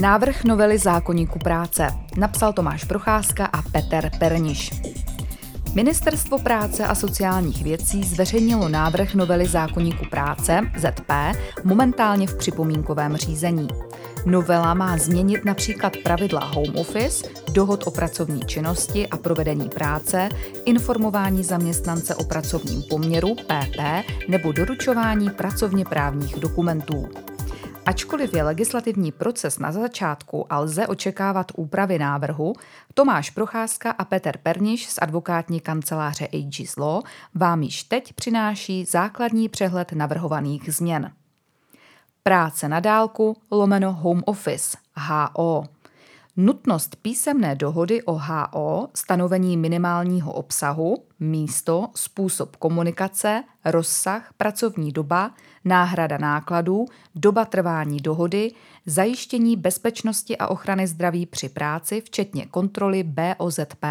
Návrh novely zákoníku práce napsal Tomáš Procházka a Peter Perniš. Ministerstvo práce a sociálních věcí zveřejnilo návrh novely zákoníku práce ZP momentálně v připomínkovém řízení. Novela má změnit například pravidla home office, dohod o pracovní činnosti a provedení práce, informování zaměstnance o pracovním poměru PP nebo doručování pracovně právních dokumentů. Ačkoliv je legislativní proces na začátku a lze očekávat úpravy návrhu, Tomáš Procházka a Petr Perniš z advokátní kanceláře AG's Law vám již teď přináší základní přehled navrhovaných změn. Práce na dálku lomeno home office HO. Nutnost písemné dohody o HO, stanovení minimálního obsahu, místo, způsob komunikace, rozsah, pracovní doba, náhrada nákladů, doba trvání dohody, zajištění bezpečnosti a ochrany zdraví při práci, včetně kontroly BOZP.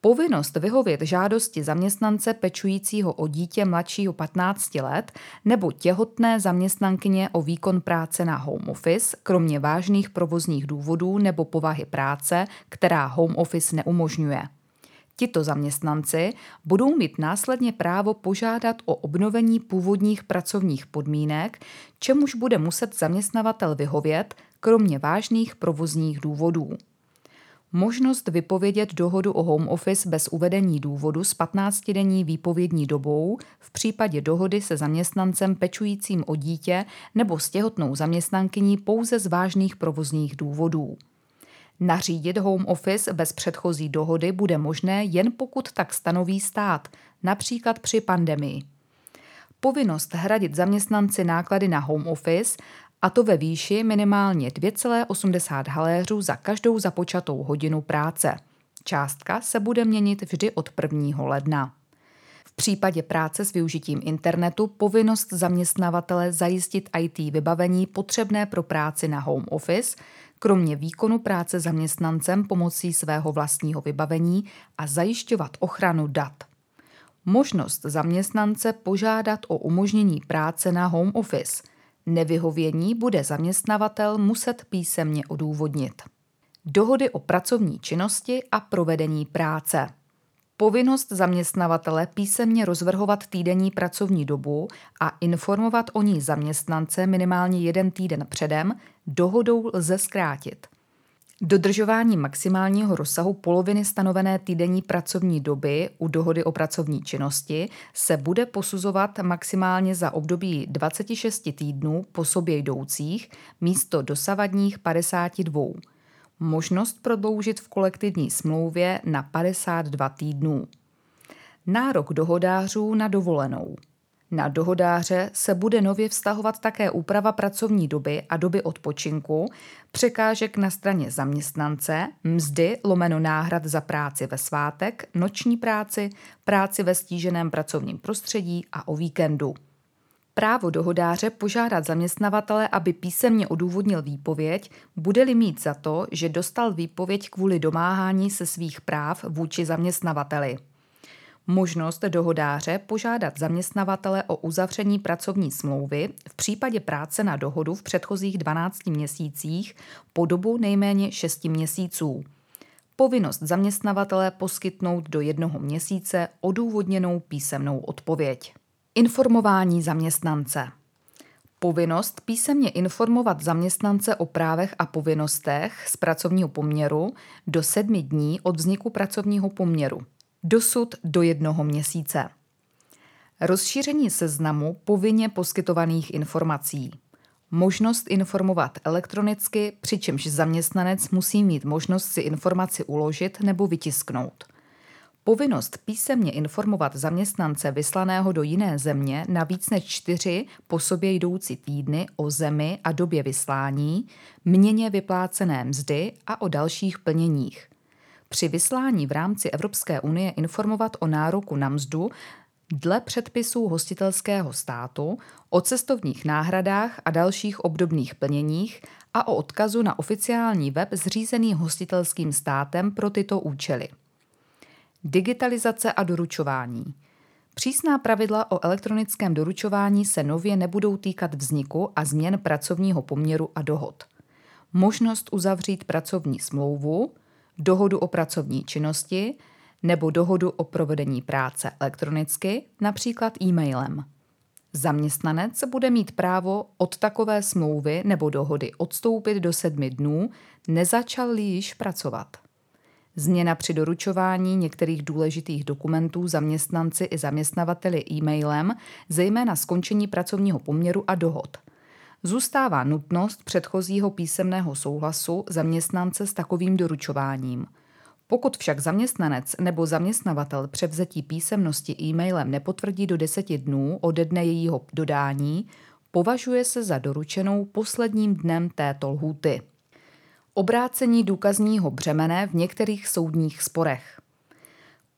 Povinnost vyhovět žádosti zaměstnance pečujícího o dítě mladšího 15 let nebo těhotné zaměstnankyně o výkon práce na home office, kromě vážných provozních důvodů nebo povahy práce, která home office neumožňuje. Tito zaměstnanci budou mít následně právo požádat o obnovení původních pracovních podmínek, čemuž bude muset zaměstnavatel vyhovět, kromě vážných provozních důvodů. Možnost vypovědět dohodu o home office bez uvedení důvodu s 15-denní výpovědní dobou v případě dohody se zaměstnancem pečujícím o dítě nebo s těhotnou zaměstnankyní pouze z vážných provozních důvodů. Nařídit home office bez předchozí dohody bude možné jen pokud tak stanoví stát, například při pandemii. Povinnost hradit zaměstnanci náklady na home office a to ve výši minimálně 2,80 haléřů za každou započatou hodinu práce. Částka se bude měnit vždy od 1. ledna. V případě práce s využitím internetu povinnost zaměstnavatele zajistit IT vybavení potřebné pro práci na home office, kromě výkonu práce zaměstnancem pomocí svého vlastního vybavení a zajišťovat ochranu dat. Možnost zaměstnance požádat o umožnění práce na home office – Nevyhovění bude zaměstnavatel muset písemně odůvodnit. Dohody o pracovní činnosti a provedení práce. Povinnost zaměstnavatele písemně rozvrhovat týdenní pracovní dobu a informovat o ní zaměstnance minimálně jeden týden předem dohodou lze zkrátit. Dodržování maximálního rozsahu poloviny stanovené týdenní pracovní doby u dohody o pracovní činnosti se bude posuzovat maximálně za období 26 týdnů po sobě jdoucích místo dosavadních 52. Možnost prodloužit v kolektivní smlouvě na 52 týdnů. Nárok dohodářů na dovolenou. Na dohodáře se bude nově vztahovat také úprava pracovní doby a doby odpočinku, překážek na straně zaměstnance, mzdy lomeno náhrad za práci ve svátek, noční práci, práci ve stíženém pracovním prostředí a o víkendu. Právo dohodáře požádat zaměstnavatele, aby písemně odůvodnil výpověď, bude-li mít za to, že dostal výpověď kvůli domáhání se svých práv vůči zaměstnavateli možnost dohodáře požádat zaměstnavatele o uzavření pracovní smlouvy v případě práce na dohodu v předchozích 12 měsících po dobu nejméně 6 měsíců. Povinnost zaměstnavatele poskytnout do jednoho měsíce odůvodněnou písemnou odpověď. Informování zaměstnance. Povinnost písemně informovat zaměstnance o právech a povinnostech z pracovního poměru do sedmi dní od vzniku pracovního poměru dosud do jednoho měsíce. Rozšíření seznamu povinně poskytovaných informací. Možnost informovat elektronicky, přičemž zaměstnanec musí mít možnost si informaci uložit nebo vytisknout. Povinnost písemně informovat zaměstnance vyslaného do jiné země na víc než čtyři po sobě jdoucí týdny o zemi a době vyslání, měně vyplácené mzdy a o dalších plněních – při vyslání v rámci Evropské unie informovat o nároku na mzdu dle předpisů hostitelského státu, o cestovních náhradách a dalších obdobných plněních a o odkazu na oficiální web zřízený hostitelským státem pro tyto účely. Digitalizace a doručování. Přísná pravidla o elektronickém doručování se nově nebudou týkat vzniku a změn pracovního poměru a dohod – možnost uzavřít pracovní smlouvu, dohodu o pracovní činnosti nebo dohodu o provedení práce elektronicky, například e-mailem. Zaměstnanec bude mít právo od takové smlouvy nebo dohody odstoupit do sedmi dnů, nezačal již pracovat. Změna při doručování některých důležitých dokumentů zaměstnanci i zaměstnavateli e-mailem, zejména skončení pracovního poměru a dohod. Zůstává nutnost předchozího písemného souhlasu zaměstnance s takovým doručováním. Pokud však zaměstnanec nebo zaměstnavatel převzetí písemnosti e-mailem nepotvrdí do deseti dnů ode dne jejího dodání, považuje se za doručenou posledním dnem této lhůty obrácení důkazního břemene v některých soudních sporech.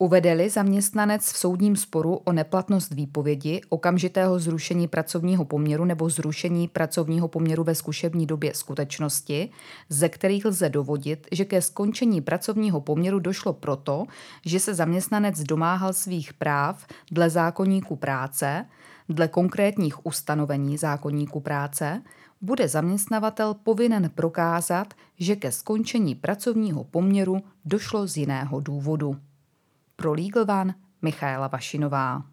Uvedeli zaměstnanec v soudním sporu o neplatnost výpovědi, okamžitého zrušení pracovního poměru nebo zrušení pracovního poměru ve zkušební době skutečnosti, ze kterých lze dovodit, že ke skončení pracovního poměru došlo proto, že se zaměstnanec domáhal svých práv dle zákonníku práce, dle konkrétních ustanovení zákonníku práce, bude zaměstnavatel povinen prokázat, že ke skončení pracovního poměru došlo z jiného důvodu. Pro Legal One Michaela Vašinová.